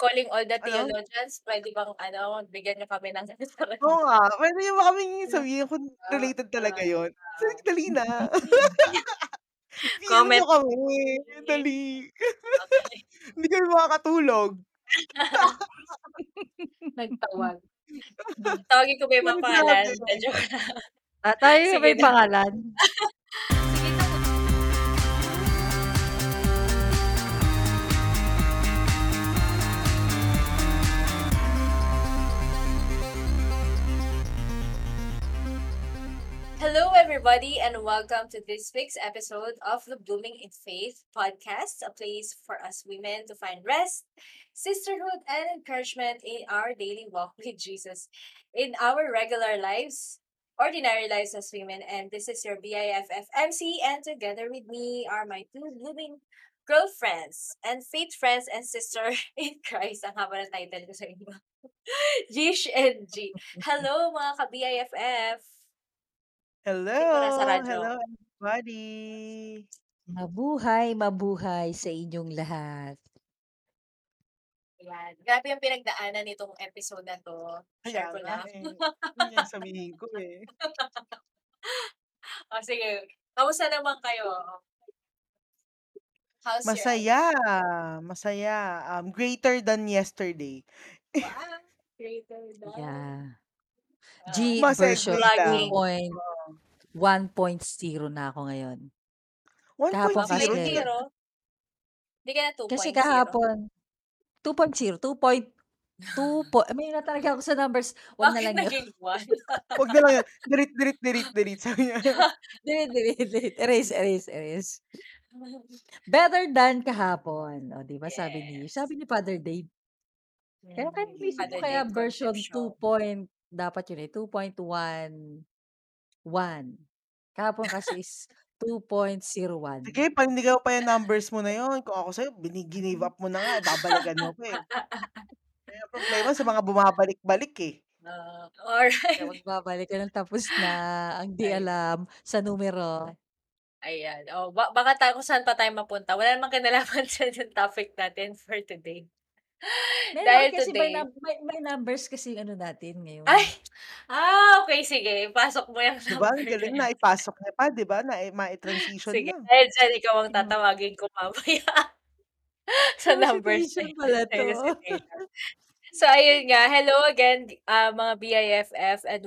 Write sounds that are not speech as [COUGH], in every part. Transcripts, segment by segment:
calling all the Ano? theologians, pwede bang ano, bigyan niyo kami ng [LAUGHS] Oo nga, pwede niyo ba kaming sabihin kung Oo, related talaga oo, yun? Sige, oo. dali na. [LAUGHS] [LAUGHS] PM Comment niyo kami, dali. Okey. Hindi kami makakatulog. Nagtawag. Tawagin ko ba yung mga pangalan? Joke lang. Ah, tayo Sige may na. pangalan? Hello, everybody, and welcome to this week's episode of the Blooming in Faith podcast, a place for us women to find rest, sisterhood, and encouragement in our daily walk with Jesus, in our regular lives, ordinary lives as women. And this is your BIFF MC, and together with me are my two blooming girlfriends and faith friends and sister [LAUGHS] in Christ. Ang haba ng title ko sa inyo. [LAUGHS] Gish and G. Hello, mga ka-BIFF! Hello, Hindi ko nasa radyo. hello everybody. Mabuhay, mabuhay sa inyong lahat. Ayan. Grabe yung pinagdaanan nitong episode na to. Kaya Share ko nga lang. [LAUGHS] eh. Yun yung sabihin ko eh. [LAUGHS] oh, sige. Kamusta naman kayo? How's your Masaya, masaya. Um, greater than yesterday. [LAUGHS] Wow, greater than. Yeah. Ah, G Masegue version vlogging. lang. 2.1.0 na ako ngayon. 1.0? Kahapon kasi- 1.0? Hindi ka na 2.0? Kasi kahapon, 2.0, 2.2 po. May na talaga ako sa numbers. Huwag na Bakit lang yun. naging 1? [LAUGHS] Huwag na lang yan. Delete, delete, delete, delete. Sabi niya. delete, delete, delete. Erase, erase, erase. Better than kahapon. O, di ba? Sabi ni, Yes. sabi ni Father Dave. Kaya kaya isip ko Father kaya version 2 Concepcion. point, dapat yun eh, 2.1. 1. Kahapon kasi is 2.01. Sige, panindigan mo pa yung numbers mo na yun. Kung ako sa'yo, bini- give up mo na nga. Babalikan mo pa eh. Kaya problema sa mga bumabalik-balik eh. Kaya alright. magbabalik ka ng tapos na ang di Ay. alam sa numero. Ayan. Oh, ba- baka tayo kung saan pa tayo mapunta. Wala namang kinalaman [LAUGHS] sa yung topic natin for today. Meron Dahil kasi may, today. num- may, may numbers kasi ano natin ngayon. Ay! Ah, okay. Sige. Pasok mo yung Diba? Ang number galing na na yan. ipasok niya pa, diba? Na, ma-transition Sige. na. Dahil dyan, ikaw ang Mm. tatawagin ko mamaya. [LAUGHS] sa numbers na pala to. So, ayun nga. Hello again, uh, mga BIFF. And,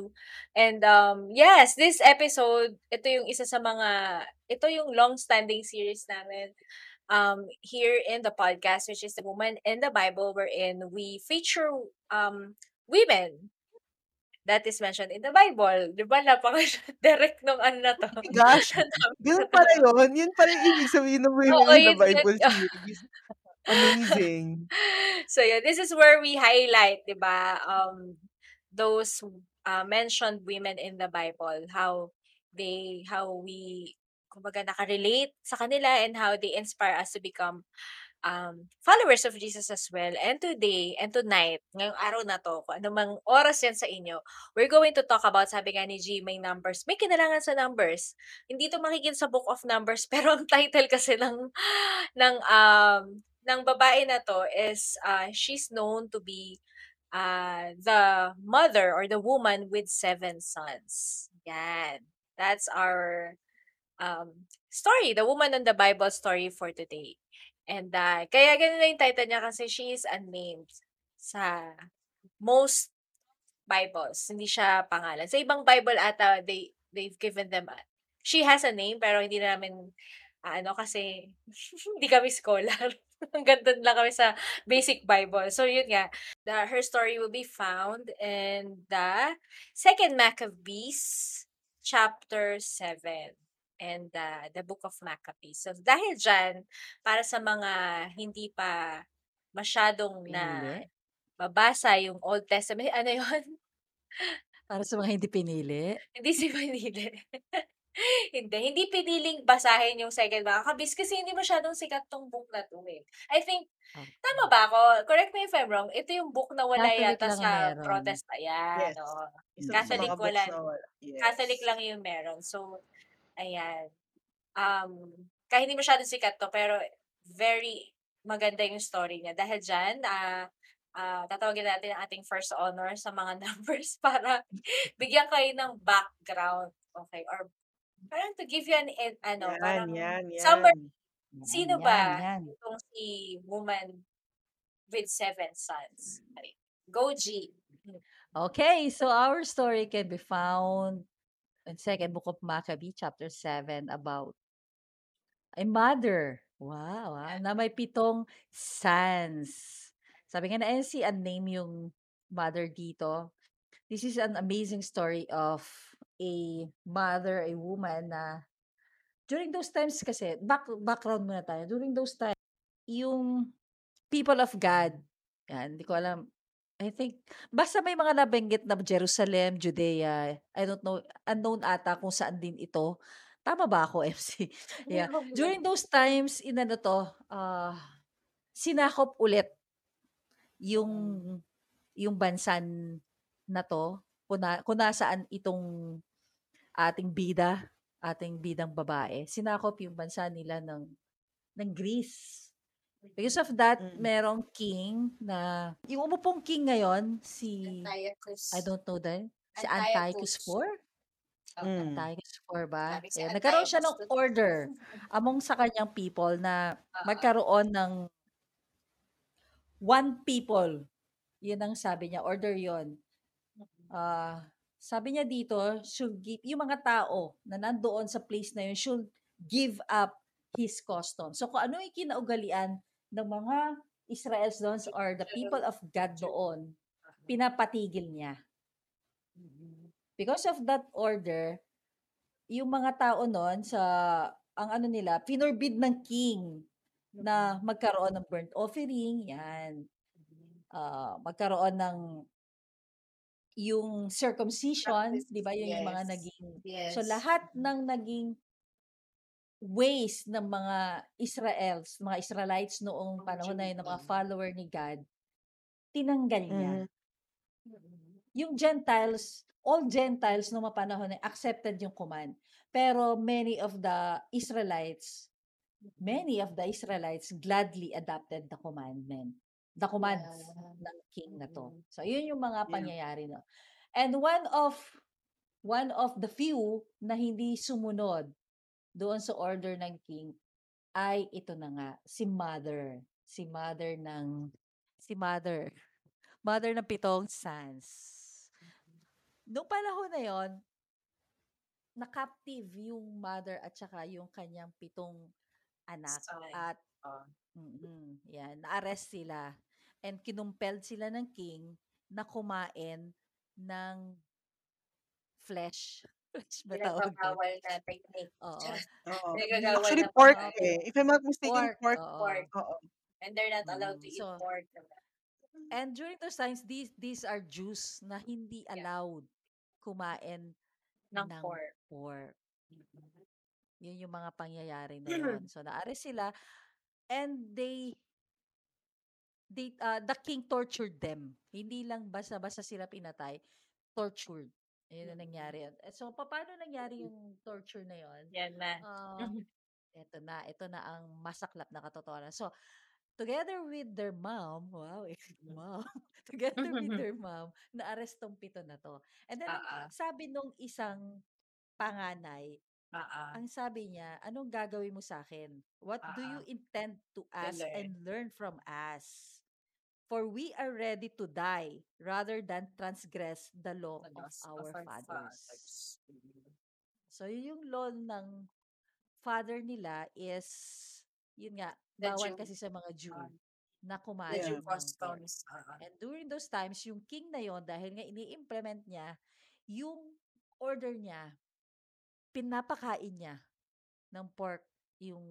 and um, yes, this episode, ito yung isa sa mga, ito yung long-standing series namin um, here in the podcast, which is The Woman in the Bible, wherein we feature um, women that is mentioned in the Bible. Di ba? Napaka-direct nung ano na to. Oh gosh. [LAUGHS] Yun pala yun. Yun pala yung ibig sabihin ng Women Oo, in the Bible series. Amazing. [LAUGHS] so yeah, this is where we highlight, 'di ba? Um those uh, mentioned women in the Bible, how they how we kumbaga nakarelate sa kanila and how they inspire us to become um, followers of Jesus as well. And today and tonight, ngayong araw na to, kung anumang oras yan sa inyo, we're going to talk about, sabi nga ni G, may numbers. May kinalangan sa numbers. Hindi to makikita sa book of numbers, [LAUGHS] pero ang title kasi ng, ng, um, ng babae na to is, uh, she's known to be uh, the mother or the woman with seven sons. Yan. That's our um, story, the woman on the Bible story for today. And uh, kaya ganun na yung title niya kasi she is unnamed sa most Bibles. Hindi siya pangalan. Sa ibang Bible ata, they, they've given them, a- she has a name pero hindi na namin, ah, ano kasi, [LAUGHS] hindi kami scholar. [LAUGHS] Hanggang doon lang kami sa basic Bible. So yun nga, the, her story will be found in the second Maccabees chapter 7 and uh, the book of Maccabees. So dahil dyan, para sa mga hindi pa masyadong na babasa yung Old Testament, [LAUGHS] ano yun? Para sa mga hindi pinili. hindi si pinili. [LAUGHS] hindi. Hindi piniling basahin yung second Maccabees kasi hindi masyadong sikat tong book na to eh. I think, tama ba ako? Correct me if I'm wrong. Ito yung book na wala Catholic yata sa meron. Protest. Ayan. Yes. sa Catholic wala. Yes. Catholic lang yung meron. So, ayan. Um, kahit hindi masyadong sikat to, pero very maganda yung story niya. Dahil dyan, ah, ah, tatawagin natin ang ating first honor sa mga [LAUGHS] numbers para bigyan kayo ng background. Okay? Or parang to give you an, an ano, Yan, parang yan, summary. yan. Sino Yan, ba yan. itong si woman with seven sons? Go G. Okay, so our story can be found in second book of Maccabee, chapter 7, about a mother. Wow, ah, na may pitong sons. Sabi nga na NC, name yung mother dito. This is an amazing story of a mother, a woman na during those times kasi, back, background muna tayo. During those times, yung people of God, yan, hindi ko alam, I think, basta may mga nabanggit na Jerusalem, Judea, I don't know, unknown ata kung saan din ito. Tama ba ako, [LAUGHS] MC? Yeah. During those times, inano to, ah, sinakop ulit yung yung bansan na to, kung, na, kung nasaan itong ating bida, ating bidang babae, sinakop yung bansa nila ng ng Greece. Because of that, Mm. merong king na, yung umupong king ngayon, si, Antiochus. I don't know that, si Antiochus. Antiochus IV? Okay. Mm. Antiochus IV ba? Si Ayan, nagkaroon siya ng Antiochus order among sa kanyang people na Oo. magkaroon ng one people. Yun ang sabi niya, order yon. Ah, sabi niya dito, should give, yung mga tao na nandoon sa place na yun should give up his custom. So kung ano yung kinaugalian ng mga Israels doon or the people of God doon, pinapatigil niya. Because of that order, yung mga tao noon sa ang ano nila, pinorbid ng king na magkaroon ng burnt offering, yan. Ah, magkaroon ng yung circumcision, Practice, 'di ba? Yun yung mga yes. naging Yes. So lahat ng naging ways ng mga Israels, mga Israelites noong panahon na yun, ng mga follower ni God, tinanggal niya. Mhm. Yung Gentiles, all Gentiles noong mga panahon na accepted yung command. Pero many of the Israelites, many of the Israelites gladly adopted the commandment. The commands Yeah. ng king na to. Mhm. So, yun yung mga pangyayari no. And one of one of the few na hindi sumunod doon sa order ng king ay ito na nga, si mother. Si mother ng si mother. [LAUGHS] Mother ng pitong sons. Noong panahon na yon, na-captive yung mother at saka yung kanyang pitong anak Son. at Ah. Mm, yan, na-arrest sila and kinumpelled sila ng king na kumain ng flesh. [LAUGHS] Doon? Pinagbabawal na technique. Oo. [LAUGHS] Oo. Actually, pork eh. If I'm not mistaken, pork. pork. oo. pork. Oo. And they're not allowed to eat so- pork. diba? And during those times, these these are Jews na hindi Yeah. allowed kumain Ng ng pork. pork. Yun yung mga pangyayari na yun. [CLEARS THROAT] So, naarest sila and they they uh, the king tortured them. Hindi lang basta-basta sila pinatay, tortured. Ayun ang nangyari. Eh, So, pa- paano nangyari yung torture na yun? Yan na. Um, [LAUGHS] eto na, ito na ang masaklap na katotohanan. So, together with their mom, wow, eh, [LAUGHS] mom, [LAUGHS] together with their mom, na-arrest tong pito na to. And then, ang Ah, ah. sabi nung isang panganay, Ah, ah. ang sabi niya, anong gagawin mo sa akin? What do you Ah, intend to ask learn. and learn from us? For we are ready to die rather than transgress the law of our of our fathers. fathers. So, yun yung law ng father nila is, yun nga, The bawal kasi sa mga Jew na kumain pork. customs. Ah. And during those times, yung king na yon dahil nga ini-implement niya, yung order niya, pinapakain niya ng pork yung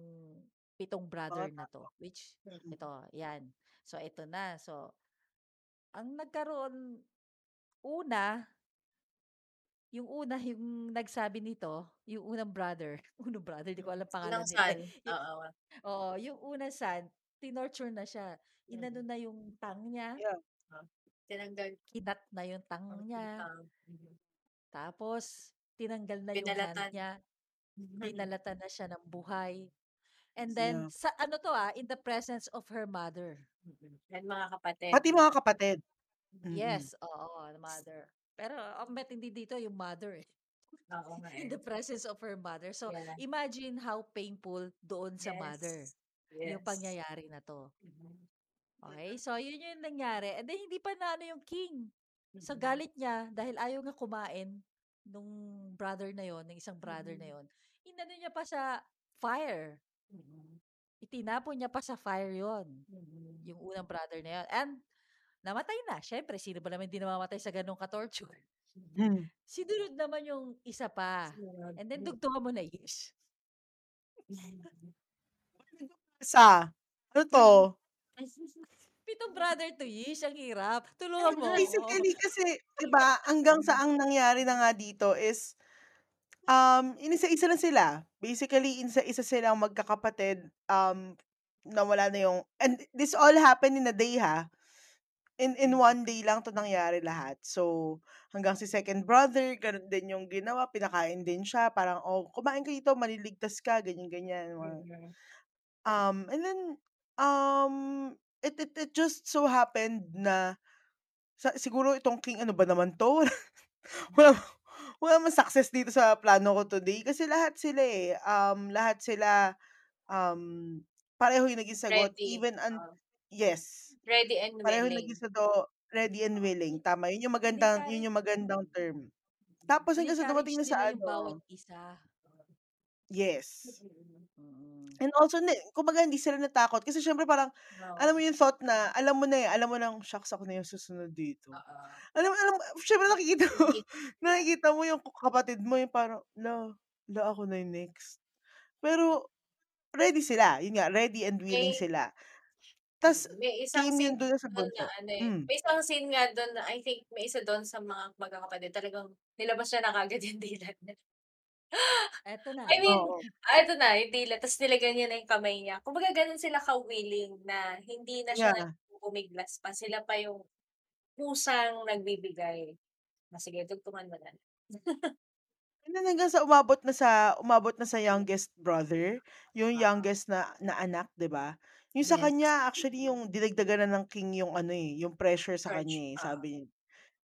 pitong brother na to. Which, Mm. ito, yan. So, ito na. So, ang nagkaroon, una, yung una, yung nagsabi nito, yung unang brother, [LAUGHS] unang brother, di ko alam pangalan Unang son. Yung, Oo. oo, yung unang son, tinorture na siya. Inano Mhm. na yung tang niya, Yeah. Tinanggal. kinat na yung tang ang niya. Mhm. tapos tinanggal na yung hand Binalatan. niya, [LAUGHS] binalatan na siya ng buhay. And then Yeah. sa ano 'to, ah, in the presence of her mother. And mga kapatid Pati mga kapatid. Mm. Yes, oo, mother. Pero ang matindi dito yung mother, eh. Oo [LAUGHS] nga, In eh. the presence of her mother. So, Yeah. imagine how painful doon sa mother Yes, yung yes. pangyayari na 'to. Mhm. Okey, so yun yung nangyari and then hindi pa naano yung king. So, Mm. galit niya dahil ayaw nga kumain nung brother na yun, ng isang brother na Mm. yun, inano niya pa sa fire. Mm. Itinapon niya pa sa fire yun, Mm. yung unang brother na yun and namatay na. Siyempre sino ba naman hindi namamatay sa gano'ng ka-torture. Hmm. [LAUGHS] Sinunod naman yung isa pa Sumunod. and then Hmm. dugtungan mo na, Ish. [LAUGHS] Isa. Ano 'to? [LAUGHS] 7 brother to, Ish, ang hirap. Tulungan mo. Basically kasi 'di ba hanggang sa ang nangyari na nga dito is, um, inisa-isa na sila. Basically inisa-isa silang magkakapatid, um, nawala na yung and this all happened in a day, ha. In in one day lang 'to nangyari lahat. So, hanggang si second brother gano'n din yung ginawa, pinakain din siya parang, "Oh, kumain ka dito maliligtas ka," ganyan-ganyan, mga Mm. Um, and then, um, it it it just so happened na sa siguro itong king ano ba naman 'to? [LAUGHS] Wala wala namang success dito sa plano ko today kasi lahat sila, eh, um, lahat sila, um, pareho yung naging sagot Ready, even an oo. yes. Ready and Pareho willing. naging sagot, ready and willing, tama yun yung magandang yun yung magandang term. Tapos hanggang sa dumating na sa yung bawat ano isa. Yes. Mm. And also hindi kumbaga hindi sila natakot kasi siyempre parang alam mo yung thought na alam mo na, eh, alam mo ng, "Shucks ako na yung susunod dito." Oo. Alam mo alam mo siyempre nakikita mo Hindi [LAUGHS] nakikita mo yung kapatid mo yung parang, "La, la ako na yung next." Pero ready sila, yun nga ready and willing May sila. Tas mm, may isang came scene yun dun sa dun na bunso. ano, eh, Hmm. may isang scene nga dun na I think may isa dun sa mga magkakapatid talagang nilabas niya na kaagad yung dilat niya. Eto na. I mean, Oo. ah, eto na yung dilat tas nilagyan niya na yung kamay niya. Kumbaga gano'n sila ka-willing na hindi na siya Yeah. pumiglas pa, sila pa yung kusang nagbibigay. "O sige dugtungan mo na." Then hanggang sa umabot na sa umabot na sa youngest brother, yung Oo. youngest na na anak 'di ba? Yung sa Yes. kanya actually yung dinagdagan na ng king yung ano, eh, yung pressure sa Search, kanya, eh, oo. sabi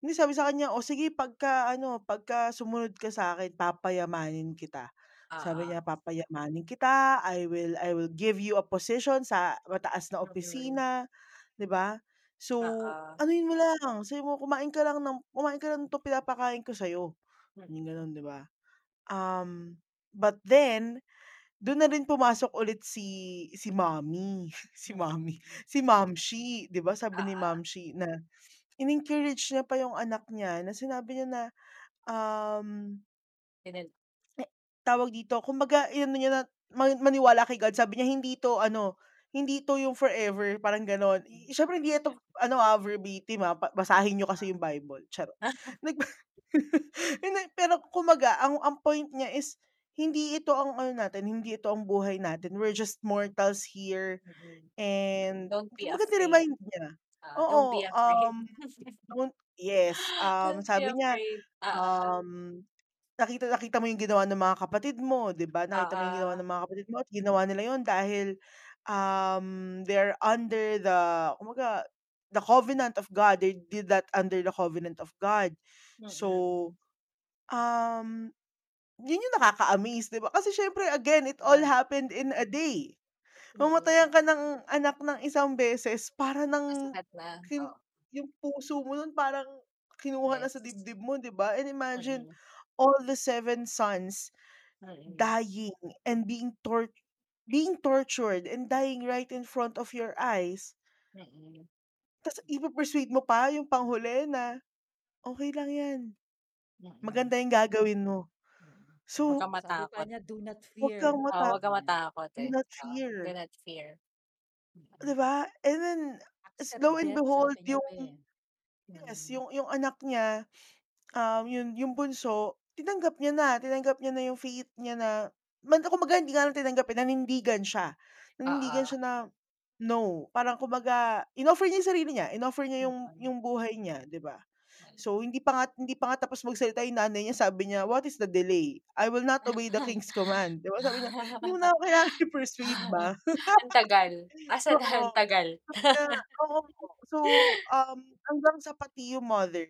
hindi sabi sa kanya, "O sige pagka ano, pagka sumunod ka sa'kin papayamanin kita." Sabi Oo. niya, "Papayamanin kita, I will I will give you a position sa mataas na Mm. opisina." 'Di ba? So, Oo. anuhin mo lang, sabihin mo, "Kumain ka lang ng kumain ka lang nitong pinapakain ko sa'yo." Yung Mm. gano'n 'di ba? Um, but then, dun na rin pumasok ulit si si mommy, [LAUGHS] si mommy, Mm. si momshi 'di ba sabi ni Oo. momshi na in-encourage niya pa yung anak niya na sinabi niya na, um Pinil eh, tawag dito, kumbaga inano niya na ma maniwala kay God sabi niya, "Hindi 'to ano, hindi 'to yung forever." Parang gano'n. Siyempre hindi ito ano, ah, verbatim, ah, ba basahin niyo kasi yung Bible, charot. Nagba [LAUGHS] hindi, pero kumbaga ang ang point niya is hindi ito ang ano natin, hindi ito ang buhay natin. We're just mortals here Mm. and Don't be kumbaga afraid. niya. Ah, don't Oo, be afraid. um, [LAUGHS] don't yes, um, Don't be sabi niya, afraid. Oo. um, nakita nakita mo yung ginawa ng mga kapatid mo 'di ba? Nakita mo yung ginawa Oo. ng mga kapatid mo at ginawa nila yun dahil, um, they're under the kumbaga the covenant of God. They did that under the covenant of God. Mm. So, um, yun yung nakaka-amaze 'di ba? Kasi siyempre again, it all Ah. happened in a day. Mm. Mamatayan ka ng anak ng isang beses para ng Masakit na, kin oo. yung puso mo nun parang kinuha na sa Yes. dibdib mo 'di ba? And imagine Mm. all the 7 sons Mm. dying and being tor being tortured and dying right in front of your eyes. Mm. Tas ipe-persuade mo pa yung panghuli na, "Okey lang yan." Mm. Maganda yung gagawin mo. Wag So kang Sabi pa matakot. niya, "Do not Wag kang fear." Oo, mata wag kang matakot, do eh. not Oo, do fear. not fear. 'Di Mm. ba? And then, s Accept lo and death behold sabi niya yung pa, eh. yes, Mm. yung yung anak niya, um, yun yung bunso, tinanggap niya na, tinanggap niya na yung fate niya na man kumbaga hindi nga lang tinanggap, eh, nanindigan siya. Nanindigan Oo. siya na, no, parang kumbaga in-offer niya yung sarili niya, in-offer niya yung Mm. yung buhay niya 'di ba? So, hindi pa nga hindi pa nga tapos magsalita yung nanay niya, sabi niya, "What is the delay? I will not obey the [LAUGHS] king's command." 'Di ba sabi niya, "Hindi mo na ako [LAUGHS] kailangan i-persuade ma." Ang tagal. [LAUGHS] Asan na ang tagal? Oo. So, um, hanggang sa pati yung mother,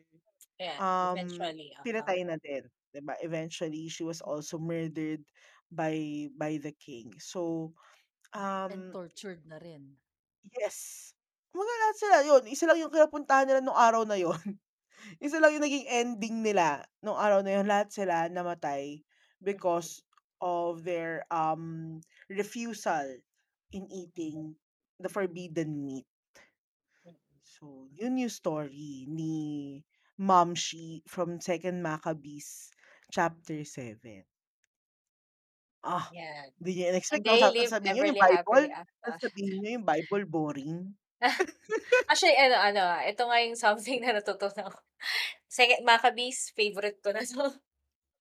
Ayan, um, eventually, oo. pinatay na din, 'di ba? Eventually, she was also murdered by by the king. So, And um tortured na rin. Yes. Kumbaga lahat sila yun, isa lang yung kinapuntahan nila nung araw na yun. Isa lang yung naging ending nila nung araw na yun, lahat sila namatay because of their, um, refusal in eating the forbidden meat. So, yun yung story ni Mamshi from Second Maccabees chapter 7. Ah, Yan. hindi niyo And in-expect they sa lived sasabihin niyo yung Bible, after. sasabihin niyo yung Bible boring. [LAUGHS] Actually ano ano, ah, ito nga yung something na natutunan ko. Second Maccabees, favorite ko na 'to.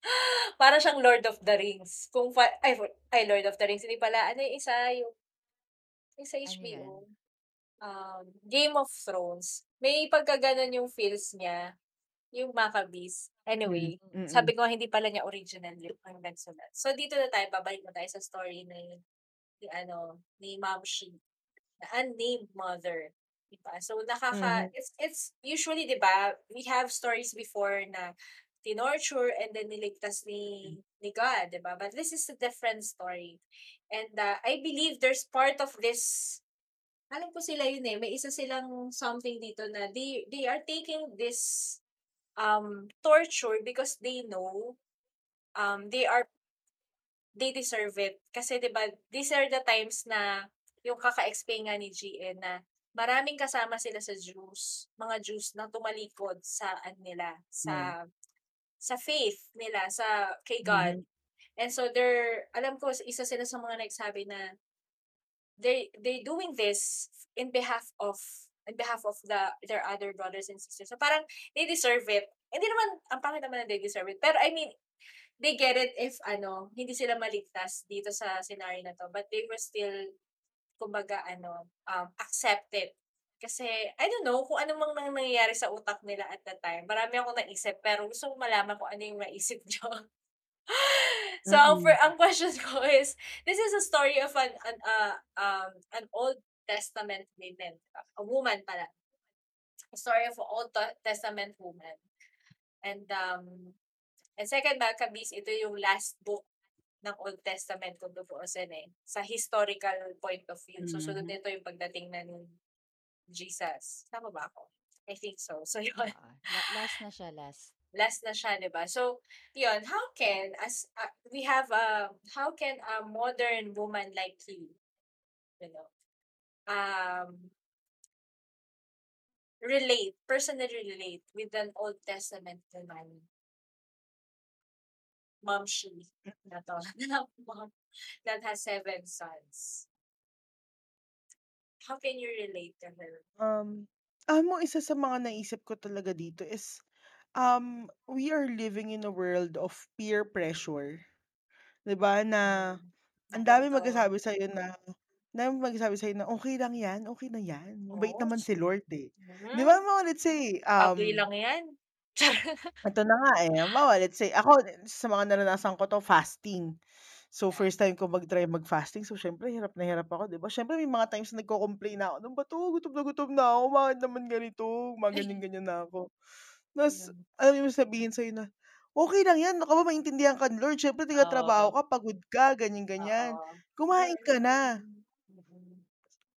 [LAUGHS] Para siyang Lord of the Rings. Kung fa ay ay Lord of the Rings, hindi pala, ano yung isa, yung yung sa Ano HBO, yan? um, Game of Thrones. May pagkagano'n yung feels niya, yung Maccabees. Anyway, mm. sabi ko hindi pala niya original yung nagsulat. So, dito na tayo, babalik na tayo sa story ni ni ano, ni Mamshi, the unnamed mother, 'di ba? So, nakaka Mhm. it's it's usually 'di ba, we have stories before na tinorture and then niligtas ni ni God, 'di ba? But this is a different story. And, uh, I believe there's part of this alam ko sila yun, eh, may isa silang something dito na they they are taking this, um, torture because they know, um, they are they deserve it. Kasi 'di ba, these are the times na yung kaka-explain nga ni GN na maraming kasama sila sa Jews, mga Jews na tumalikod sa ano nila, Hmm. sa sa faith nila sa kay God. Mhm. And so they're alam ko isa sila sa mga nagsabi na they they doing this in behalf of in behalf of the their other brothers and sisters. So parang they deserve it. Hindi naman ang pangit naman na they deserve it. Pero I mean, they get it if ano, hindi sila maligtas dito sa scenario na 'to, but they were still kumbaga ano, um, accept it. Kasi I don't know kung ano mang nang nangyayari sa utak nila at that time. Marami akong naisip pero gusto kong malaman kung ano yung naisip niyo. [LAUGHS] So, ang fir Mm. ang question ko is, this is a story of an an, uh, um, an Old Testament women, a woman pala. A story of an Old Ta Testament woman. And, um, and Second Maccabees, ito yung last book ng Old Testament kung tutuusin, eh, sa historical point of view. Susunod Mhm. nito yung pagdating na ni Jesus. Tama ba ako? I think so. So, yun. La last na siya, last. Last na siya, 'di ba? So, yun, how can as uh, we have a how can a modern woman like you, you know, um relate, personally relate with an Old Testament woman? Mamshi na 'to, na mom [LAUGHS] that has 7 sons. How can you relate to her? Um, alam mo isa sa mga naisip ko talaga dito is, um, we are living in a world of peer pressure. 'Di ba, na Mm. ang Napunto. magsasabi sa'yo na ang daming magsasabi sa'yo na, "Okey lang 'yan, okey na 'yan, mabait Oo. naman si Lord, eh." 'Di Hmm. ba, mga let's say, Ugly um lang 'yan. [LAUGHS] Ito na nga, eh, halimbawa let's say ako sa mga naranasan ko 'to, fasting. So, first time ko mag-try mag-fasting, so siyempre hirap na hirap ako, 'di ba? Siyempre may mga times na nagko-complain na ako, "Ano ba 'to, gutom na gutom na ako, bakit naman ganito?" Mga [LAUGHS] ganyan-ganyan na ako. Ta's Mm. alam mo yung sasabihin sa'yo na, "Okey lang 'yan, baka maintindihan ka ni Lord, siyempre nagtatrabaho Oo. ka, pagod ka, ganyan-ganyan. Oo. Kumain ka na."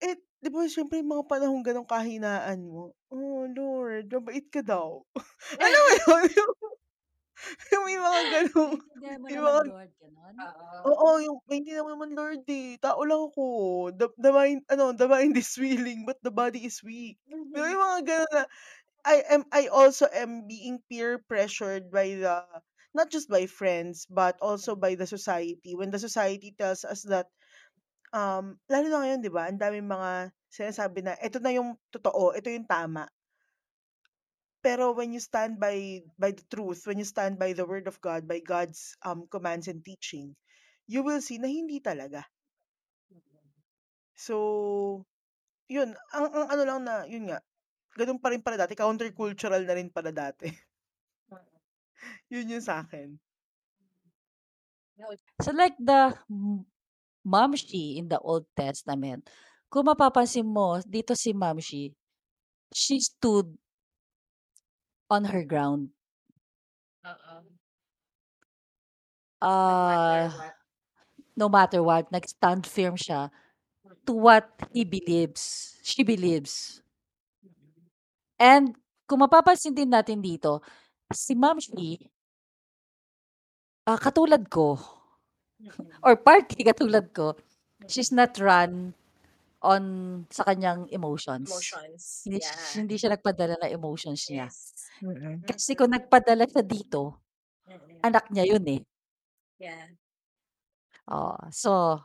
Eh, 'di ba siyempre yung mga panahong gano'ng kahinaan mo, "Oh Lord, mabait ka daw." [LAUGHS] Alam mo yun, yung [LAUGHS] yung may mga gano'ng Naiintindihan mo naman mga Lord, gano'n? Oo. Oo, yung maintindihan mo naman Lord, eh, tao lang ako. The the mind ano, the mind is willing but the body is weak. ba Mhm. yung mga gano'n na I am I also am being peer pressured by the not just by friends but also by the society. When the society tells us that, um, lalo na ngayon 'di ba, ang daming mga sinasabi na ito na yung totoo, ito yung tama. Pero when you stand by by the truth, when you stand by the word of God, by God's, um, commands and teaching, you will see na hindi talaga. So, yun ang ang ano lang na yun nga, ganun pa rin pala dati, countercultural na rin pala dati. [LAUGHS] Yun yung sa'kin. No. So like the Mamshi in the Old Testament, kung mapapansin mo dito si Mamshi, she stood on her ground. Oo. No matter Ah, what. no matter what, nag-stand firm siya to what he believes, she believes. And kung mapapansin din natin dito, si Mamshi ah, katulad ko. Or partly katulad ko, she's not run on sa kanyang emotions. Emotions, Hindi yeah. hindi siya nagpadala ng emotions niya. Yes. Mm. Kasi kung nagpadala siya dito, Mm. anak niya yun, eh. Yeah. Oo, so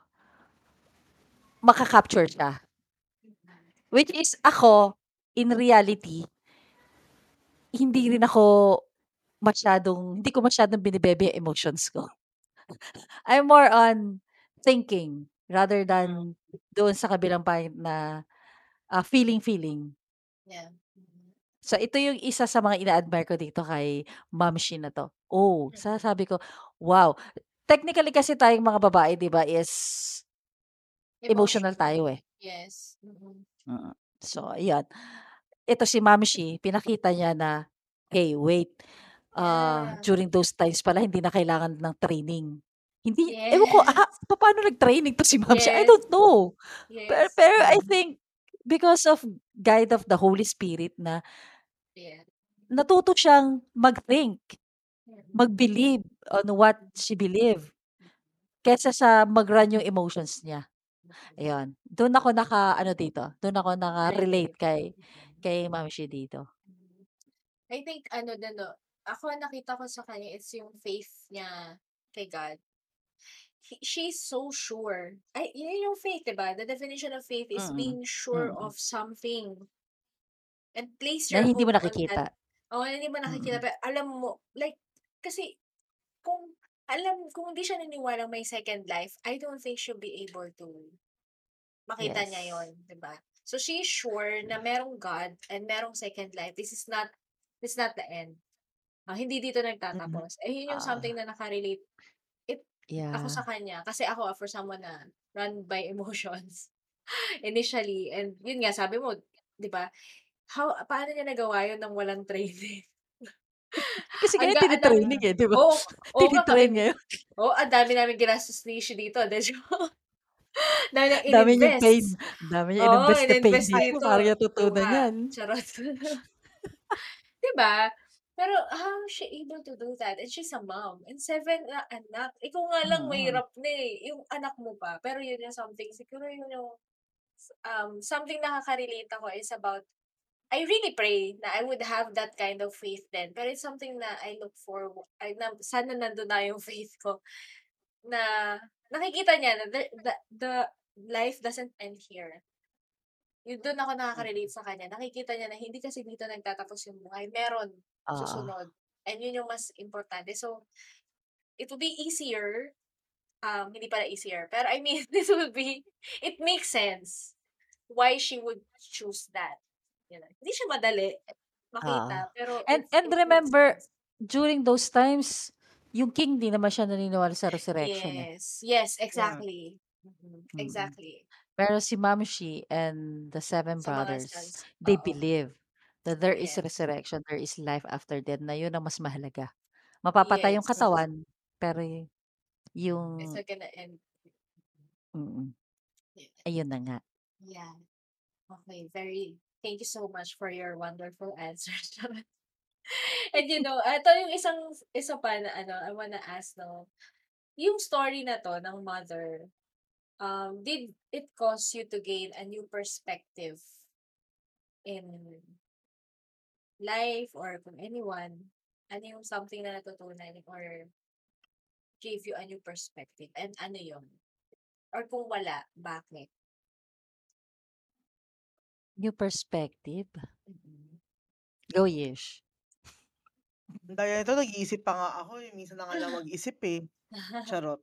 maka-capture siya. Which is ako, in reality hindi rin ako masyadong hindi ko masyadong binibebe emotions ko. I'm more on thinking rather Mm. than doon sa kabilang point na, ah, feeling-feeling. Yeah. Mm. So ito yung isa sa mga ina-admire ko dito kay Mamshi na 'to. Oh, sa Mm. sabi ko, wow. Technically kasi tayong mga babae 'di ba is emotional tayo, eh. Yes. Mm. Mm. So ayan. Ito si Mamshi, pinakita niya na, "Hey, wait, ah, Yeah. during those times pala hindi na kailangan ng training." Hindi ewan ko, ah, Yes. papaano nag-training 'to si Mamshi, I Yes. don't know. Pero Yes. pero I Mm. think because of guide of the Holy Spirit na Yeah. natuto siyang mag-think, Mm. mag-believe on what she believe kaysa sa mag-run yung emotions niya. Mm. Ayun, dun ako naka-ano dito, dun ako naka-relate Relate. kay Mm. kay Mamshi dito. Mm. I think ano din 'no, ako nakita ko sa kanya is yung faith niya kay God. He she's so sure. Ay, yun yung faith, 'di ba? The definition of faith is Mm. being sure Mm. of something. And place Na your hindi mo nakikita. oo, na hindi mo nakikita Mm. pero alam mo like kasi kung alam kung hindi siya naniniwalang may second life, I don't think she'll be able to makita niya Yes. yun, 'di ba? So she's sure na merong God and merong second life. This is not this is not the end. Ah, hindi dito Mm. nagtatapos. Eh, yun yung something Ah. na naka-relate it ako sa Yeah. kanya. Kasi ako, ah, for someone na run by [LAUGHS] emotions initially and yun nga sabi mo, 'di ba? How paano niya nagawa yun ng walang training? [LAUGHS] Kasi dami tini-training, eh, 'di ba? oo, [LAUGHS] nga Tini-train ngayon. oo, ang dami naming ginastos ni Ishi dito, 'di joke. Dami niyang Dami niyang pain, dami niya ininvest na pain dito, dito. paano niya tutunan Luha, yan? charot. 'Di ba? Pero how is she able to do that? And she's a mom and 7 na anak. Ikaw nga lang Mm. mahirap na, eh, yung anak mo pa. Pero yun yung something siguro yun yung um, something nakaka-relate ako is about I really pray na I would have that kind of faith then. Pero it's something na I look for ay na sana nandun na yung [LAUGHS] faith ko na nakikita niya na the the the life doesn't end here. Yun dun ako Mm. nakaka-relate sa kanya. Nakikita niya na hindi kasi dito nagtatapos yung buhay, meron Oo. susunod. And yun yung mas importante. So, it will be easier, um, hindi pala easier, pero I mean, [LAUGHS] this will be, it makes sense why she would choose that. You know, hindi siya madali makita, Oo. pero And and remember, sense. during those times, yung king di naman siya naniniwala sa resurrection, eh. Yes. Yes, Yeah. exactly. Mhm. Mm. Exactly. Pero si Mamshi and the 7 Sa mga brothers, sons, they oo. believe that there is Yes. resurrection, there is life after death, na yun ang mas mahalaga. Mapapatay yung Yes. katawan, pero y It's yung not gonna end. mm. Yeah. Ayun na nga. Yeah. Okay, very thank you so much for your wonderful [LAUGHS] answers. Charot. And you know, ito yung isang isa pa na ano, I wanna ask 'no, yung story na 'to ng mother, um, did it cause you to gain a new perspective in life or kung anyone? Ano yung something na natutunan or gave you a new perspective and ano yun? Or kung wala, bakit? New perspective? Mm. Go, Yish. Gaya nito nag-iisip pa nga ako, eh, minsan na nga lang mag-isip, eh. [LAUGHS] Charot.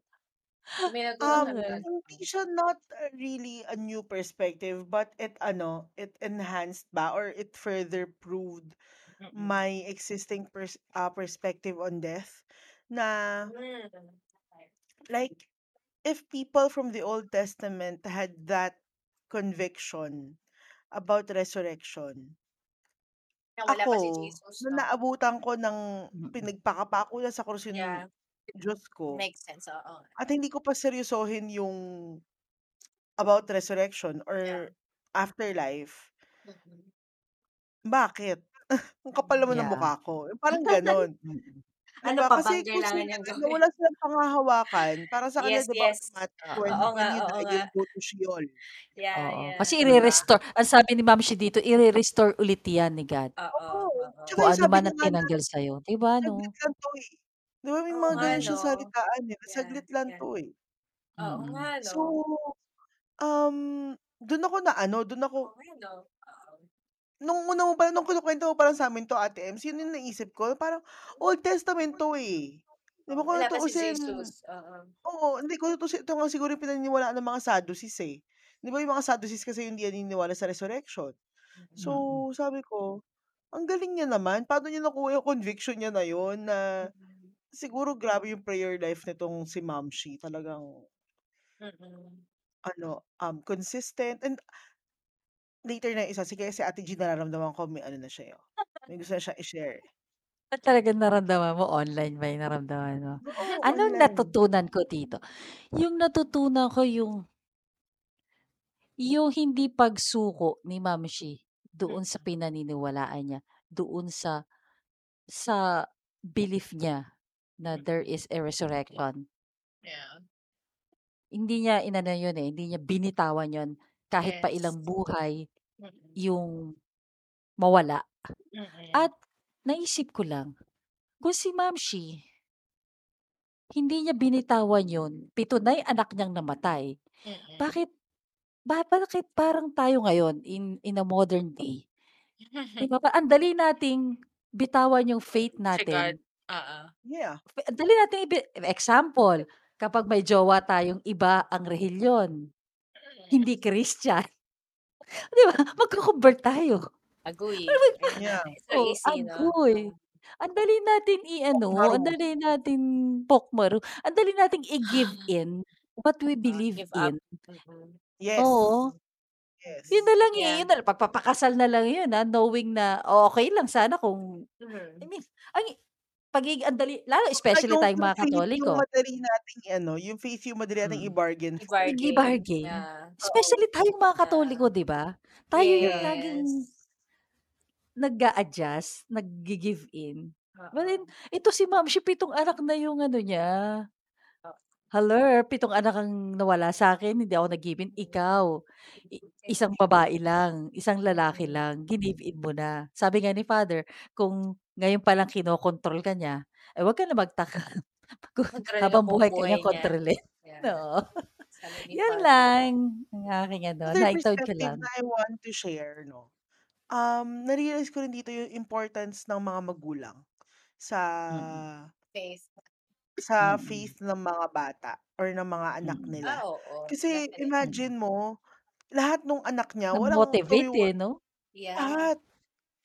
May natutunan Um, ka Okey. hindi siya not uh, really a new perspective, but it ano, it enhanced ba or it further proved Mm. my existing pers ah, perspective on death na Hmm. like, if people from the Old Testament had that conviction about resurrection Na wala pa si ako, Jesus, na no? naabutan ko ng Mm. pinagpakapako niya sa krus yung Yeah. Diyos ko Makes sense, oo. at hindi ko pa seryosohin yung about resurrection Yeah. or afterlife, Mm. bakit? [LAUGHS] Ang kapal naman ng Yeah. mukha ko, yung parang gano'n. [LAUGHS] 'Di Ano ba? pa Kasi bang kung kailangan sila niyang na gawin? wala silang panghahawakan, para sa kanila Yes, 'di ba yes. automatic when Oo nga, when you oo die, nga. you'll go to Sheol. Yeah, Oo, yeah. kasi 'Di ba? ire-restore ang sabi ni Ma'am Shi dito, ire-restore ulit 'yan ni God. Oo, Oo, oo. tsaka Kung yung ano sabi man nga na tinanggal sa'yo, 'di ba, 'no? lang 'to, eh. 'Di ba may Oo mga nga, gano'n siyang no? salitaan, eh, na Yeah, saglit lang yeah. 'to, eh. Oo Mm. nga, So, no? um, dun ako na ano, dun ako Oo nga, no? Oo. nung una mo pa nung kinukwento mo pa lang sa'min 'to Ate Ems, yun yung naisip ko, parang Old Testament 'to, eh. 'Di ba Oo, kung wala pa si tutuusin Jesus, oo. oo, hindi kung tutuusin ito nga siguro yung pinaniniwalaan ng mga Sadducees, eh. 'Di ba yung mga Sadducees kasi hindi yan naniniwala sa resurrection. So, Mm. sabi ko, ang galing niya naman, paano niya nakuha yung conviction niya na yun na Mm. Siguro grabe yung prayer life nitong si Ma'am Shi, talagang Mm. ano, um, consistent and later na isa, sige si Ate G nararamdaman ko may ano na siya, eh, oh, may gusto na siyang i-share, eh. Ba't talagang naramdaman mo online ba yung naramdaman mo? Oo, Anong online. natutunan ko dito? Yung natutunan ko yung yung hindi pagsuko ni Ma'am Shi doon sa Mm. pinaniniwalaan niya, doon sa sa belief niya na there is a resurrection. Yeah. Hindi niya inano yun, eh, hindi niya binitawan yun kahit pa Yes. ilang buhay yung mawala. At naisip ko lang, kung si Ma'am Shi hindi niya binitawan yun, 7 na yung anak niyang namatay, bakit ba bakit parang tayo ngayon in in a modern day, 'di ba, ang dali nating bitawan yung faith natin. Oo. Yeah. Ang dali nating ibi example, kapag may jowa tayong iba ang relihiyon, hindi Christian, [LAUGHS] 'di ba, magco-convert tayo. Agree. Pero mag Yeah. So oh, easy, no? agoy. Ang dali natin i-ano, ang Pokmaru. dali natin pokmaru, ang dali nating i-give [GASPS] in what we Ah, believe give up. in. Mm. Yes. Oo. Yes. Yun na lang, eh, Yeah. yun na lang pagpapakasal na lang yun, ah, knowing na okey lang sana kung I Mhm. mean, ang pagiging ang dali lalo especially tayong mga faith yung Katoliko. madali nating i-ano, yung faith yung madali nating Mm. i-bargain. I-bargain, I-bargain, yeah. Especially tayong mga Yeah. Katoliko, 'di ba? Tayo yung laging Yes. nag-a-adjust, naggi-give in. But then, Oo. ito si Ma'am Shi 7 anak na yung ano niya. Oh. Haler, 7 anak ang nawala sa'kin, hindi ako nag-give in, ikaw, i isang babae lang, isang lalaki lang, gi-give in mo na. Sabi nga ni Father, kung ngayon palang kinokontrol ka niya, eh, wag ka na magtaka [LAUGHS] [LAUGHS] habang buhay ka buhay niya niya. kontrolin. Yeah. [LAUGHS] Oo. Sabi ni Yun lang ang aking ano, Other naitaod ko perspective lang. na I want to share 'no, um, na-realize ko rin dito yung importance ng mga magulang sa Mm. Faith. sa Mm. faith ng mga bata or ng mga anak Mm. nila. Ah, oo, Kasi definitely. imagine mo, lahat nung anak niya walang Na-motivate, tuwiwan eh, 'no? Yeah. lahat.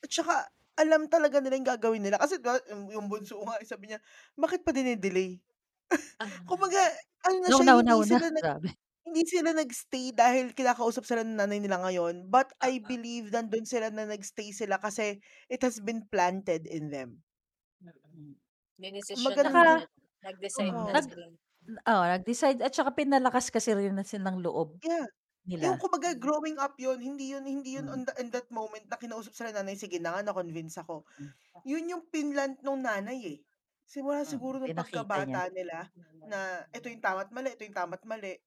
At saka alam talaga nila yung gagawin nila kasi 'di ba yung yung bunso nga, eh, sabi niya, "Bakit pa dine-delay?" [LAUGHS] Ah. Kumbaga ano na siya, Nauna, hindi nauna, sila nag grabe. hindi sila nag-stay dahil kinakausap sila ng nanay nila ngayon, but I Oo. believe nandun sila na nag-stay sila kasi it has been planted in them. Mm. Dinesisyon Kumbaga na Tsaka nag-decide na oo. nag sila. oo, nag-decide at saka pinalakas kasi rin na sin ng loob Yeah. Yung nila. kumbaga Mm. growing up yun, hindi yun hindi yun Hmm. on the in that moment na kinausap sila nanay, sige na nga na-convince ako. Hmm. Yun yung pinlant nung nanay, eh. Simula Mm, siguro nung pinakita niya. pagkabata nila na ito yung tama't mali, ito yung tama't mali.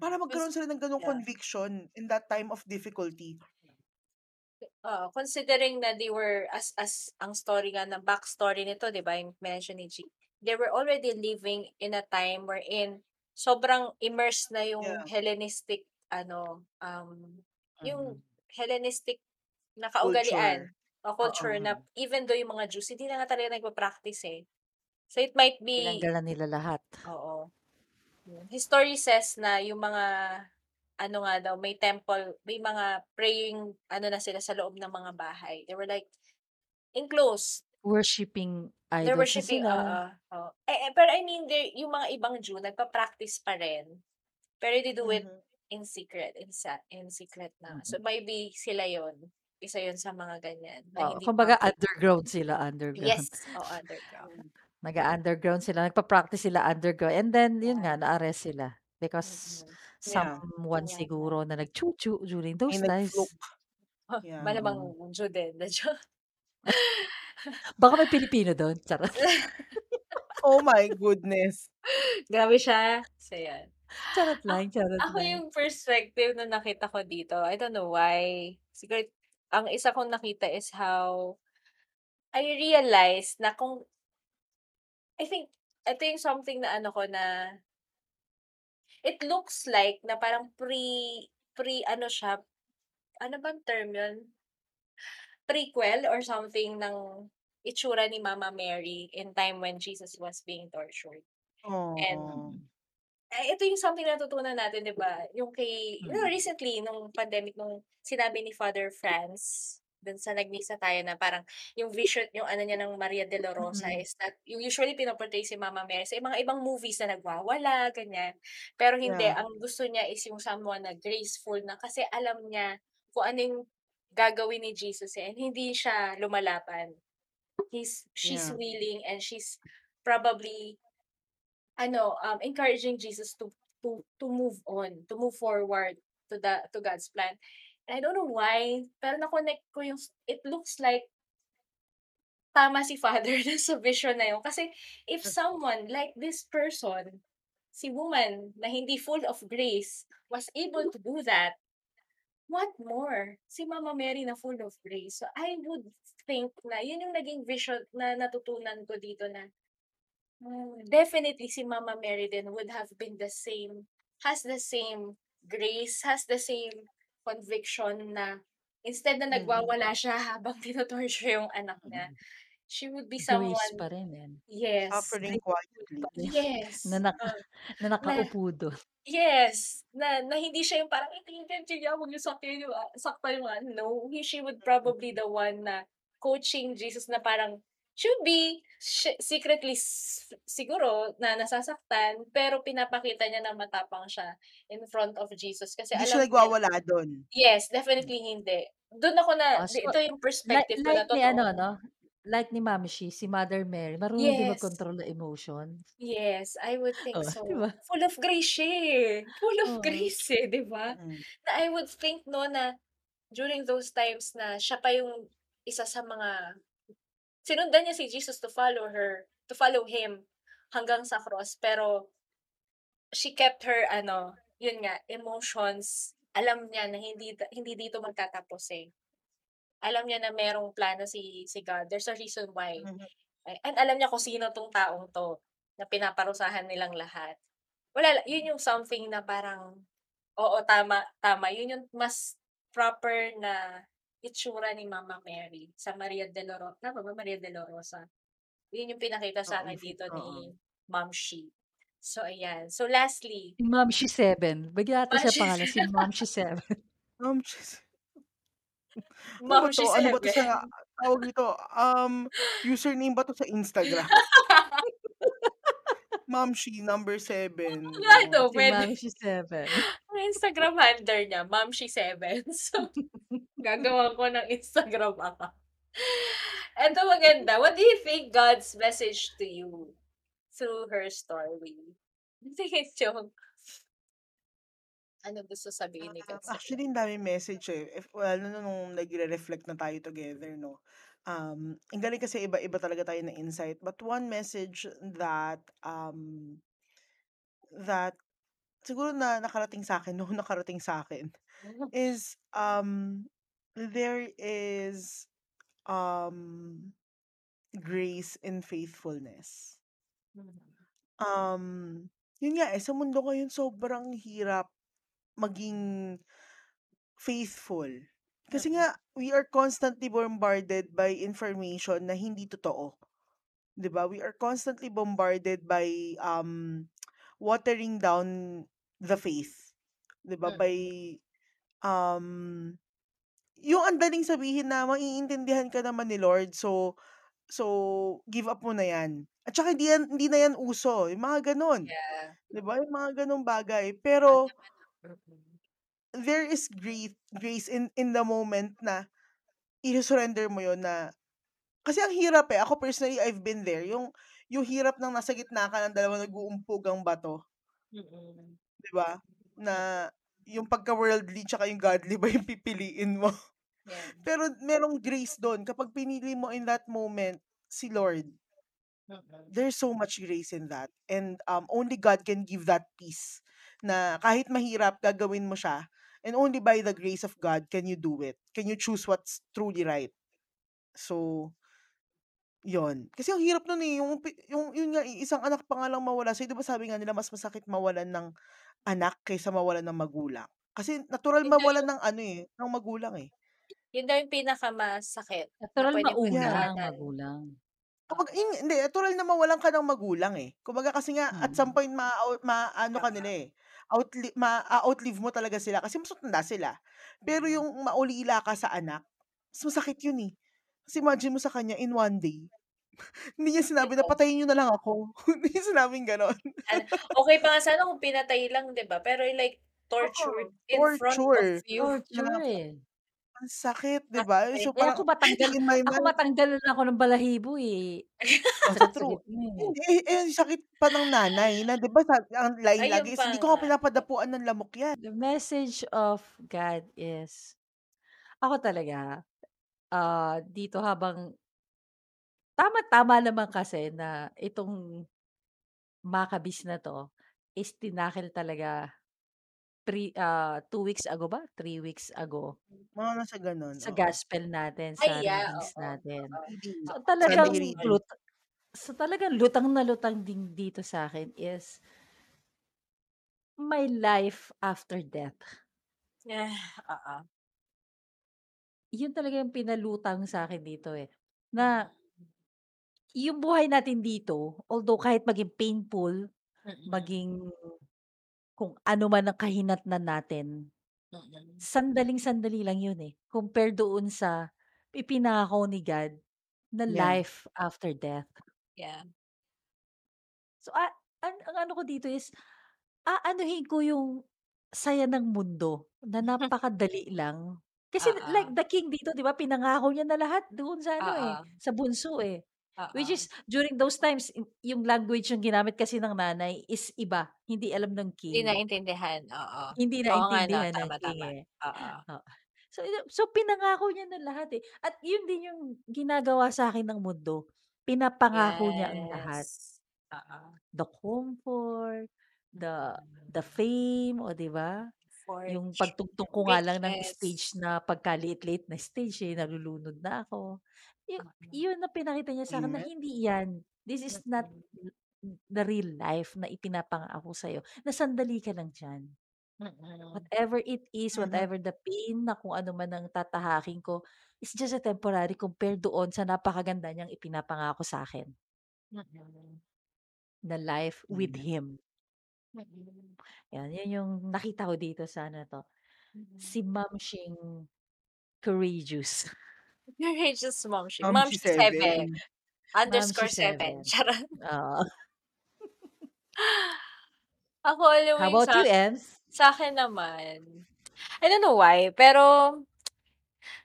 Para magkaroon sila ng ganong yeah. conviction in that time of difficulty. Oo, considering na they were as as ang story nga ng backstory nito 'di ba, yung mention ni G, they were already living in a time wherein sobrang immersed na yung Yeah. Hellenistic ano, um, yung Mm. Hellenistic na Culture. kaugalian o culture Oo. na even though yung mga Jews hindi na nga talaga nagpa-practice, eh. So it might be Tinanggal na nila lahat. oo. History says na yung mga ano nga daw, may temple, may mga praying ano na sila sa loob ng mga bahay. They were like enclosed. Worshipping They're idols na worshiping, oo. oo. Eh, eh, pero I mean, there, yung mga ibang Jew, nagpa-practice pa rin. Pero they do it Mhm. In secret, in, sa, in secret na. So, maybe sila yon Isa yon sa mga ganyan. Na Oo, hindi kumbaga public. underground sila, underground. Yes, o underground. Nag-underground sila, nagpa-practice sila underground. And then, yun nga, na-arrest sila. Because Mhm. Yeah. someone Yeah. siguro na nag-chu-chu during May those times. nag-fluke. Oh, Yeah. malamang Jew din. na Jew. [LAUGHS] Baka may Pilipino doon. Charot. [LAUGHS] Oh my goodness. [LAUGHS] Grabe siya. So, yan. Charot Ako, lang, charot ako lang. yung perspective na nakita ko dito, I don't know why. Siguro, ang isa kong nakita is how I realized na kung, I think, ito yung something na ano ko na, it looks like na parang pre, pre, ano siya, ano bang term yun? Prequel or something ng itsura ni Mama Mary in time when Jesus was being tortured. And Oh. Eh, ito yung something na natutunan natin, di ba? Yung kay, you know, Mm. recently, nung pandemic, nung sinabi ni Father Franz, dun sa nagmisa tayo na parang yung vision, yung ano niya ng Maria de la Rosa Mhm. is that, yung usually pinoportray si Mama Mary sa mga ibang movies na nagwawala, ganyan. Pero hindi, Yeah. ang gusto niya is yung someone na graceful na kasi alam niya kung ano yung gagawin ni Jesus eh, and hindi siya lumalapan. He's, she's Yeah. willing and she's probably ano, um, encouraging Jesus to to to move on, to move forward to the to God's plan. And I don't know why, pero na-connect ko yung, it looks like tama si Father [LAUGHS] dun sa vision na yun. Kasi if someone like this person, si woman na hindi full of grace, was able to do that, what more? Si Mama Mary na full of grace. So I would think na yun yung naging vision na natutunan ko dito na definitely si Mama Mary din would have been the same, has the same grace, has the same conviction na instead na Mhm. nagwawala siya [LAUGHS] habang tinotorture yung anak niya, Mm. she would be Grace someone, pa rin eh. yes, Suffering quietly. Rin. yes, Na, naka, uh, na na, nakaupo doon. yes, na, na hindi siya yung parang, itingin siya, huwag yung sakyan yung, ah, sakta yung ano, no, he, she would probably the one na coaching Jesus na parang, should be secretly siguro na nasasaktan pero pinapakita niya na matapang siya in front of Jesus kasi Hindi alam siya niya nagwawala doon. yes definitely hindi doon ako na Ah, so, ito yung like, perspective ko na like ni ano, no? Like ni Mami Shi, si Mother Mary, marunong din yes mag-control ng emotion. yes I would think Oh, so di ba? full of grace siya eh. full of Oo. grace eh di ba Mm. na I would think no na during those times na siya pa yung isa sa mga sinundan niya si Jesus to follow her, to follow him hanggang sa cross. Pero she kept her, ano, yun nga, emotions. Alam niya na hindi hindi dito magtatapos eh. Alam niya na merong plano si si God. There's a reason why. Mhm. And alam niya kung sino tong taong to na pinaparusahan nilang lahat. Wala, la- yun yung something na parang, oo, tama, tama. Yun yung mas proper na itsura ni Mama Mary sa Maria de la Rosa. Tama ba? Maria de la Rosa. Yun yung pinakita sa akin dito ni Ma'am Shi. So, ayan. So, lastly, Si Ma'am Shi 7. Bigyan natin Ma'am siya Shi pangalan, si Ma'am Shi 7. Um, jeez. Ano Ma'am ba Shi to? Ano ba to 7. sa, tawag dito, um, username ba to sa Instagram? [LAUGHS] Ma'am Shi, number 7. ano, Si pwede. Ma'am Shi 7. Instagram handle niya, Ma'am Shi 7. [LAUGHS] So, gagawa ko ng Instagram account. Ito maganda. What do you think God's message to you through her story? Tingin [LAUGHS] yung ano gusto sabihin ni God actually, ang daming message eh. If, well, nung, nung nagre-reflect na tayo together, no? Um, ang galing kasi iba-iba talaga tayo na insight. But one message that, um, that, siguro na nakarating sa akin, [LAUGHS] no, nakarating sa akin, [LAUGHS] is, um, there is, um, grace and faithfulness. Um, yun nga eh, sa mundo ngayon sobrang hirap maging faithful. Kasi nga, we are constantly bombarded by information na hindi totoo. 'Di ba? We are constantly bombarded by um watering down the faith. 'Di ba? By Mm. um yung ang daling sabihin na maiintindihan ka naman ni Lord so so give up mo na 'yan. At saka hindi yan hindi na yan uso, yung mga gano'n. Yeah. 'Di ba? Yung mga gano'ng bagay. Pero mm. there is great grace in in the moment na i-surrender mo yun na kasi ang hirap eh. Ako personally, I've been there. Yung yung hirap ng nasa gitna ka ng dalawang nag-uumpugang bato. Mm. 'Di ba? Na yung pagka-worldly tsaka yung godly ba yung pipiliin mo. Yeah. [LAUGHS] Pero merong grace dun kapag pinili mo in that moment si Lord. Mm. There's so much grace in that and um only God can give that peace na kahit mahirap gagawin mo siya and only by the grace of God can you do it. Can you choose what's truly right. So yun. Kasi ang hirap nun eh, yung yung yun nga isang anak pa nga lang mawala sa'yo, 'di ba sabi nga nila mas masakit mawalan ng anak kaysa mawalan ng magulang. Kasi natural Yun mawalan yung ng ano eh, ng magulang eh. Yun daw yung pinakamasakit na Natural pwedeng mauna Yeah. pagdaanan. magulang. Kapag in hindi, natural na mawalan ka ng magulang eh. Kumbaga kasi nga at some Mm. point maa-out maano ka Oo. nila eh, outli maa-outlive mo talaga sila kasi mas matanda sila. Pero Mm. yung maulila ka sa anak, mas masakit yun eh. Kasi imagine mo sa kanya in one day, [LAUGHS] hindi niya sinabi na patayin niyo na lang ako. [LAUGHS] Hindi niya sinabing gano'n. Ano, okey pa nga sana kung pinatay lang, 'di ba? Pero like tortured Oo, in front of torture. you. Torture eh. Ang sakit, 'di ba? So Eh, ako parang matanggal in my ako mind matanggalan ako ng balahibo eh. [LAUGHS] Sa true. eh. Eh, ang sakit pa ng nanay na 'di ba ang Ayun lagi is, "Hindi ko nga pinapadapuan ng lamok 'yan." The message of God is ako talaga, ah, dito habang tama-tama naman kasi na itong Maccabees na 'to is tinakil talaga pre ah, 2 weeks ago ba, 3 weeks ago. Mga nasa gano'n, Sa oo. gospel natin, Ay, sa yeah, readings oo, natin. oo. Reading, So talagang Sunday reading. lut so talagang lutang na lutang din dito sa'kin is my life after death. Yeah, oo. Yun talaga yung pinalutang sa'kin dito eh, Mm. na yung buhay natin dito, although kahit maging painful, Mm. maging kung ano man ang kahinatnan natin, Mm. sandaling-sandali lang yun eh, compare doon sa ipinangako ni God na Yeah. life after death. Yeah. So, ah, ang ang ano ko dito is, aanuhin ko yung saya ng mundo na [LAUGHS] napakadali lang. Kasi like Oo. the king dito 'di ba pinangako niya na lahat doon sa ano eh, Oo. sa bunso eh. Which Oo. is during those times yung language yung ginamit kasi ng nanay is iba, hindi alam ng Hindi king. naintindihan, oo. Hindi Oo nga 'no, naintindihan ng tama, king tama. eh. Oo. Oo. So so pinangako niya na lahat eh, at yun din yung ginagawa sa'kin ng mundo, pinapangako niya ang lahat. Yes. Oo. The comfort, the the Mm. fame, oh 'di ba? Yung Fortune, pagtugtog ko nga lang ng riches. stage na pagkaliit-liit na stage eh, nalulunod na ako. Yu Mm. yun ang pinakita niya sa'kin na Amen. hindi yan, this is not Mm. the real life na ipinapangako sa'yo, na sandali ka lang diyan. Mm. Whatever it is, Mhm. whatever the pain na kung ano man ang tatahakin ko, is just a temporary compare doon sa napakaganda niyang ipinapangako sa'kin. Mm. Na life with him. Mm. Yan, yan yung nakita ko dito sa ano 'to, Mm. si Ma'am Shing Courageous. [LAUGHS] Courageous Ma'am Shi, Ma'am Ma'am Shi Shi 7, 7. Ma'am Shi underscore 7, 7. charot. Oo. Ako alam mo How yung about you, sa Ems? sa'kin naman, I don't know why, pero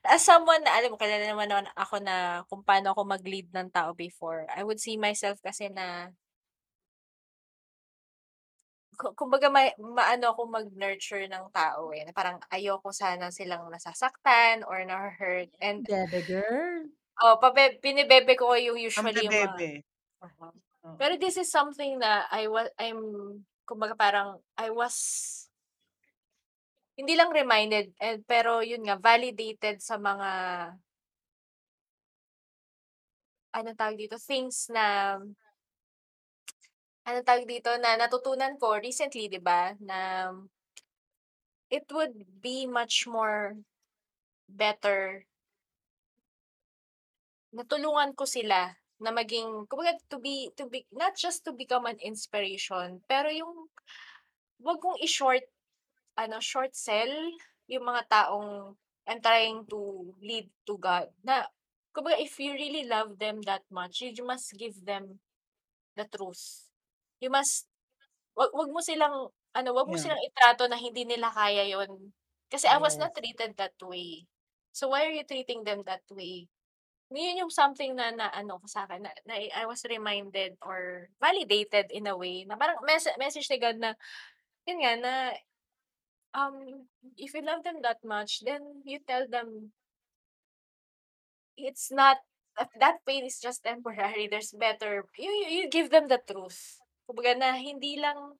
as someone na alam mo kilala naman naman ako na kung paano ako mag-lead ng tao before, I would see myself kasi na kumbaga may maano akong mag-nurture ng tao eh, na parang ayoko sana silang nasasaktan or nahu-hurt and Bebe girl. oh, pabe binebebe ko yung usually yung mga oo. Oo. Pero this is something na I wa I'm kumbaga parang I was hindi lang reminded and pero yun nga validated sa mga anong tawag dito, things na anong tawag dito, na natutunan ko recently 'di ba, na it would be much more better na tulungan ko sila na maging kumbaga to be to be not just to become an inspiration, pero yung wag mong i-short ano, short sell yung mga taong I'm trying to lead to God na kumbaga if you really love them that much, you must give them the truth. You must wag wag mo silang ano, wag mo Yeah. silang itrato na hindi nila kaya yun. Kasi I was not Yes. treated that way. So why are you treating them that way? Yun yung something na na ano ko sa'kin na na I was reminded or validated in a way na parang messa message ni God na yun nga na, um, if you love them that much, then you tell them it's not that pain is just temporary, there's better you you you give them the truth. Kumbaga na hindi lang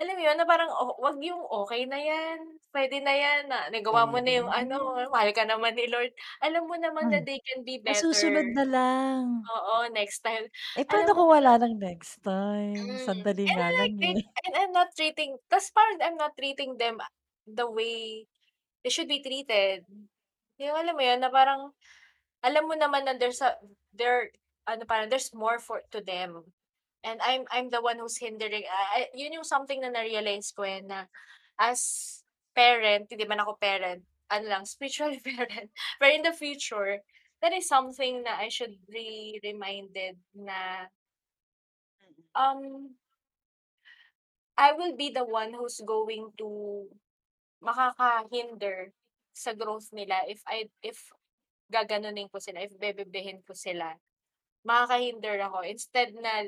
alam mo yun, na parang o wag yung, "Okey na yan, puwede na yan, na nagawa mo na yung ano, Hmm. mahal ka naman ni Lord." Alam mo naman na Hmm. they can be Sa susunod better. na lang. Oo, next time. Eh, Alam paano mo kung wala ng next time? Mm, Sandali and nga like lang, they eh. and I'm not treating ta's parang I'm not treating them the way they should be treated. Yung alam mo yun, na parang alam mo naman na there's a there ano parang there's more for to them. And I'm I'm the one who's hindering ah, yun yung something na na-realize ko, eh, na as parent, hindi man ako parent, ano lang, spiritual [LAUGHS] parent. Pero in the future, that is something na I should be reminded na um I will be the one who's going to makakahinder sa growth nila if I if gaganunin ko sila, if bebebrehin ko sila. Makakahinder ako instead na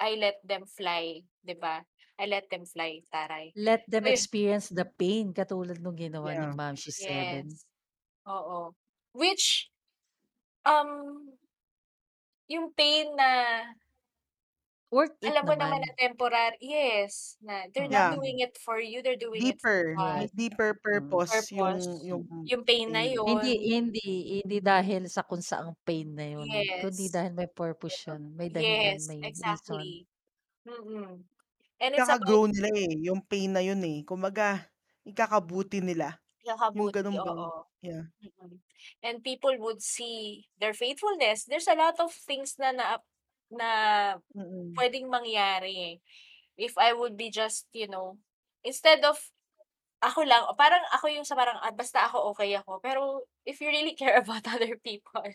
I let them fly, 'di ba? I let them fly, taray. Let them Ayun. experience the pain katulad nung ginawa ni Yeah. Ma'am She 7. Yes. Oo. Which, um, yung pain na Worth it alam mo naman naman. na temporary yes, na they're Yeah. not doing it for you, they're doing it for Deeper, God. may deeper Mm. purpose yung Purpose. yung Yung pain na pain. Hindi yun. hindi hindi dahil sa kung saang pain na yun, kundi Yes. dahil may purpose yun, may dahilan, Yes, may reason. exactly. Mm. And it's about Ikaka-grow nila, eh, yung pain na yun, eh. Kumbaga, ikakabuti nila. Yung Ikakabuti, ganun bang oo. yeah. Mm. And people would see their faithfulness. There's a lot of things na na na Mm. puwedeng mangyari if I would be just, you know, instead of ako lang parang ako yung sa parang, ah, basta ako okey ako. Pero if you really [LAUGHS] care about other people,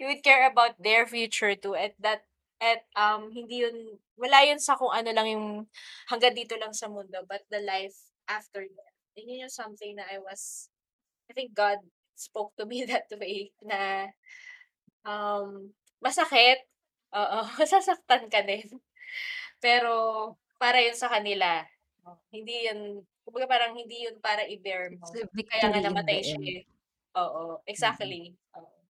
you would care about their future too at that at um, hindi yun wala yun sa kung ano lang yung hangga't dito lang sa mundo, but the life after death. And yun yung something na I was I think God spoke to me [LAUGHS] that way na, um, masakit, oo, [LAUGHS] masasaktan ka din. Pero para yun sa kanila. Hindi yun kumbaga parang hindi yun para i-bear mo. A Kaya nga victory in namatay the siya, end. eh. Oo, Mm. exactly. Oo.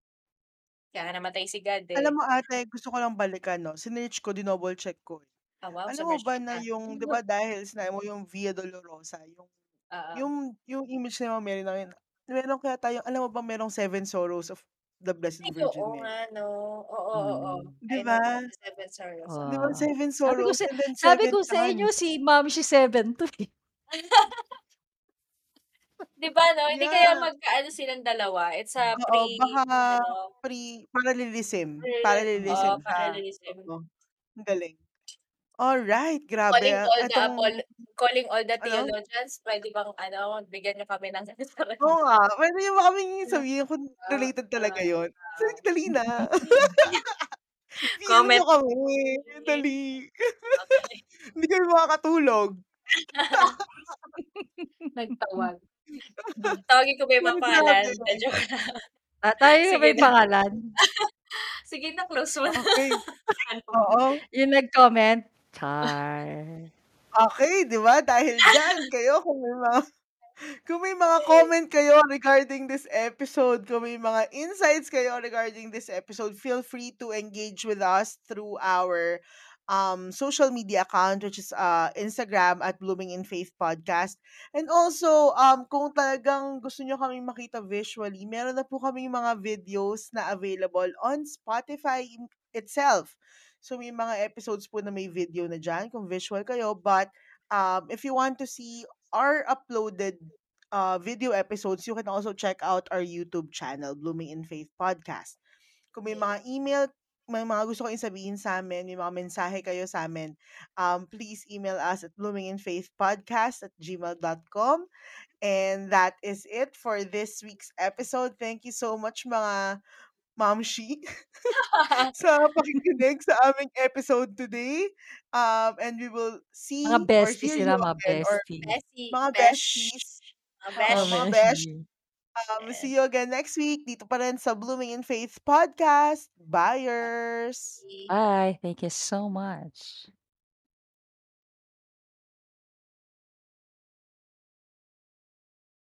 Kaya nga namatay si God, eh. Alam mo ate, gusto ko lang balikan 'no, sinearch ko, dinouble check ko, eh. Ah, wow, Alam mo ba na yung 'di ba [LAUGHS] dahil sinabi mo yung Via Dolorosa, yung Oo. yung yung image ni Mama Mary na yun, meron kaya tayong alam mo ba merong Seven Sorrows of the Blessed Ay, Virgin oo nga Mary? 'no. Oo, oo. Mm. 'Di I know ba? the Seven Sorrows, oo. 'Di ba Oo. Seven Sabi ko Sorrows sa and then sabi Seven ko sa inyo si Ma'am She 7 to, eh. [LAUGHS] 'Di ba 'no, hindi kaya Yeah. magkaano silang dalawa, it's a Oo, pre baka ano pre parallelism, pre oo, parallelism parallelism. oo, ang galing. Alright, grabe, Calling ah, all the etong apol calling all the ano? theologians, puwede bang ano, bigyan niyo kami ng [LAUGHS] Oo nga, puwede niyo ba kaming sabihin kung Oo, related talaga oo, yun? Sige, oo. dali na. [LAUGHS] PM niyo Comment kami, mm. dali. Okay. [LAUGHS] Hindi kami makakatulog. Nagtawag. Tawagin ko ba yung mga pangalan? grabe. Hindi, joke lang. Ah, tayo na ba Sige yung na. pangalan? Sige na, close mo na. Okey. Ano? Oo. Yung nag-comment? Char. Okey, 'di ba dahil diyan kayo kung may mga kung may mga comment kayo regarding this episode, kung may mga insights kayo regarding this episode, feel free to engage with us through our, um, social media account which is, uh, Instagram at Blooming in Faith Podcast. And also, um, kung talagang gusto niyo kaming makita visually, meron na po kaming mga videos na available on Spotify itself. So, may mga episodes po na may video na diyan kung visual kayo, but, um, if you want to see our uploaded, uh, video episodes, you can also check out our YouTube channel, Blooming in Faith Podcast. Kung may mga email may mga gusto kayong sabihin sa'min, may mga mensahe kayo sa'min, um, please email us at bloominginfaithpodcast@gmail.com. And that is it for this week's episode. Thank you so much mga mamshi [LAUGHS] [LAUGHS] sa pakikinig sa aming episode today. Um, and we will Mga see or bestie hear sila, you mga again or bestie. Mga besties. Mga besh. [LAUGHS] mga Mga besh. bestie. Um, see you again next week dito pa rin sa Blooming in Faith Podcast. Buyers! Bye. Thank you so much.